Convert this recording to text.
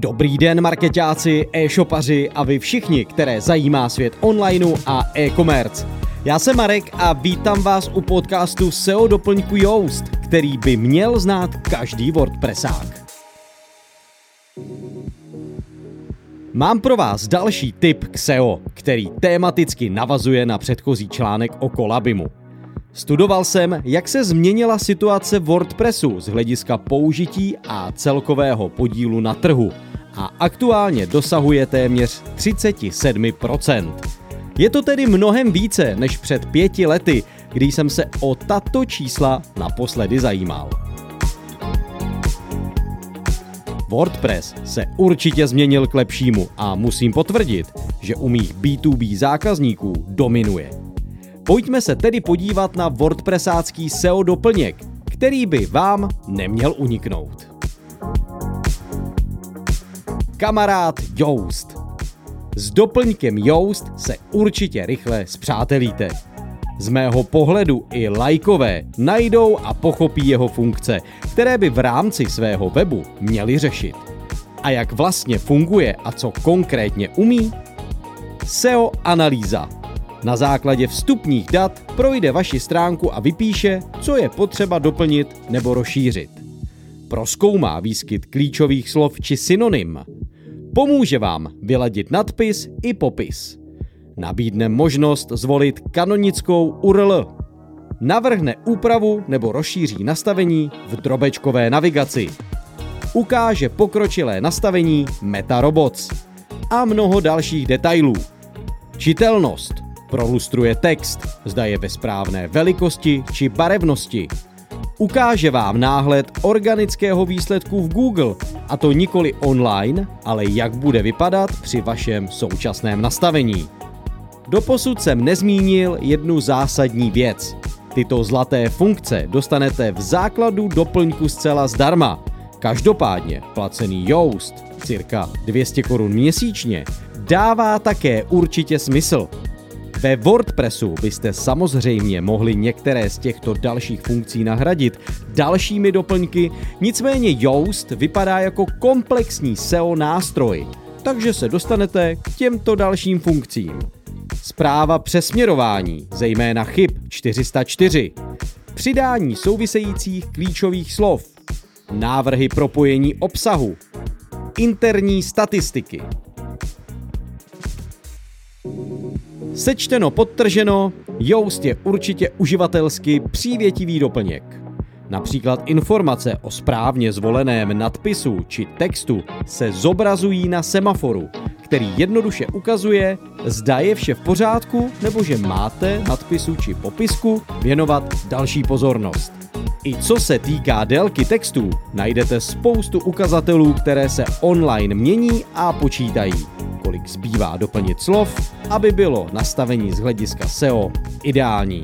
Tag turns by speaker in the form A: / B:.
A: Dobrý den marketáci, e-shopaři a vy všichni, které zajímá svět onlineu a e-commerce. Já jsem Marek a vítám vás u podcastu SEO doplňku Yoast, který by měl znát každý WordPressák. Mám pro vás další tip k SEO, který tematicky navazuje na předchozí článek o Kolabimu. Studoval jsem, jak se změnila situace WordPressu z hlediska použití a celkového podílu na trhu a aktuálně dosahuje téměř 37%. Je to tedy mnohem více než před pěti lety, kdy jsem se o tato čísla naposledy zajímal. WordPress se určitě změnil k lepšímu a musím potvrdit, že u mých B2B zákazníků dominuje. Pojďme se tedy podívat na WordPressácký SEO doplněk, který by vám neměl uniknout. Kamarád Yoast. S doplňkem Yoast se určitě rychle zpřátelíte. Z mého pohledu i lajkové najdou a pochopí jeho funkce, které by v rámci svého webu měli řešit. A jak vlastně funguje a co konkrétně umí? SEO analýza. Na základě vstupních dat projde vaši stránku a vypíše, co je potřeba doplnit nebo rozšířit. Proskoumá výskyt klíčových slov či synonym. Pomůže vám vyladit nadpis i popis. Nabídne možnost zvolit kanonickou URL. Navrhne úpravu nebo rozšíří nastavení v drobečkové navigaci. Ukáže pokročilé nastavení Meta Robots a mnoho dalších detailů. Čitelnost – Prolustruje text, zda je ve správné velikosti či barevnosti. Ukáže vám náhled organického výsledku v Google, a to nikoli online, ale jak bude vypadat při vašem současném nastavení. Doposud jsem nezmínil jednu zásadní věc. Tyto zlaté funkce dostanete v základu doplňku zcela zdarma. Každopádně placený Yoast, cirka 200 korun měsíčně, dává také určitě smysl. Ve WordPressu byste samozřejmě mohli některé z těchto dalších funkcí nahradit dalšími doplňky, nicméně Yoast vypadá jako komplexní SEO nástroj, takže se dostanete k těmto dalším funkcím. Zpráva přesměrování, zejména chyb 404, přidání souvisejících klíčových slov, návrhy propojení obsahu, interní statistiky, Sečteno, podtrženo, Yoast je určitě uživatelsky přívětivý doplněk. Například informace o správně zvoleném nadpisu či textu se zobrazují na semaforu, který jednoduše ukazuje, zda je vše v pořádku nebo že máte nadpisu či popisku věnovat další pozornost. I co se týká délky textů, najdete spoustu ukazatelů, které se online mění a počítají kolik zbývá doplnit slov, aby bylo nastavení z hlediska SEO ideální.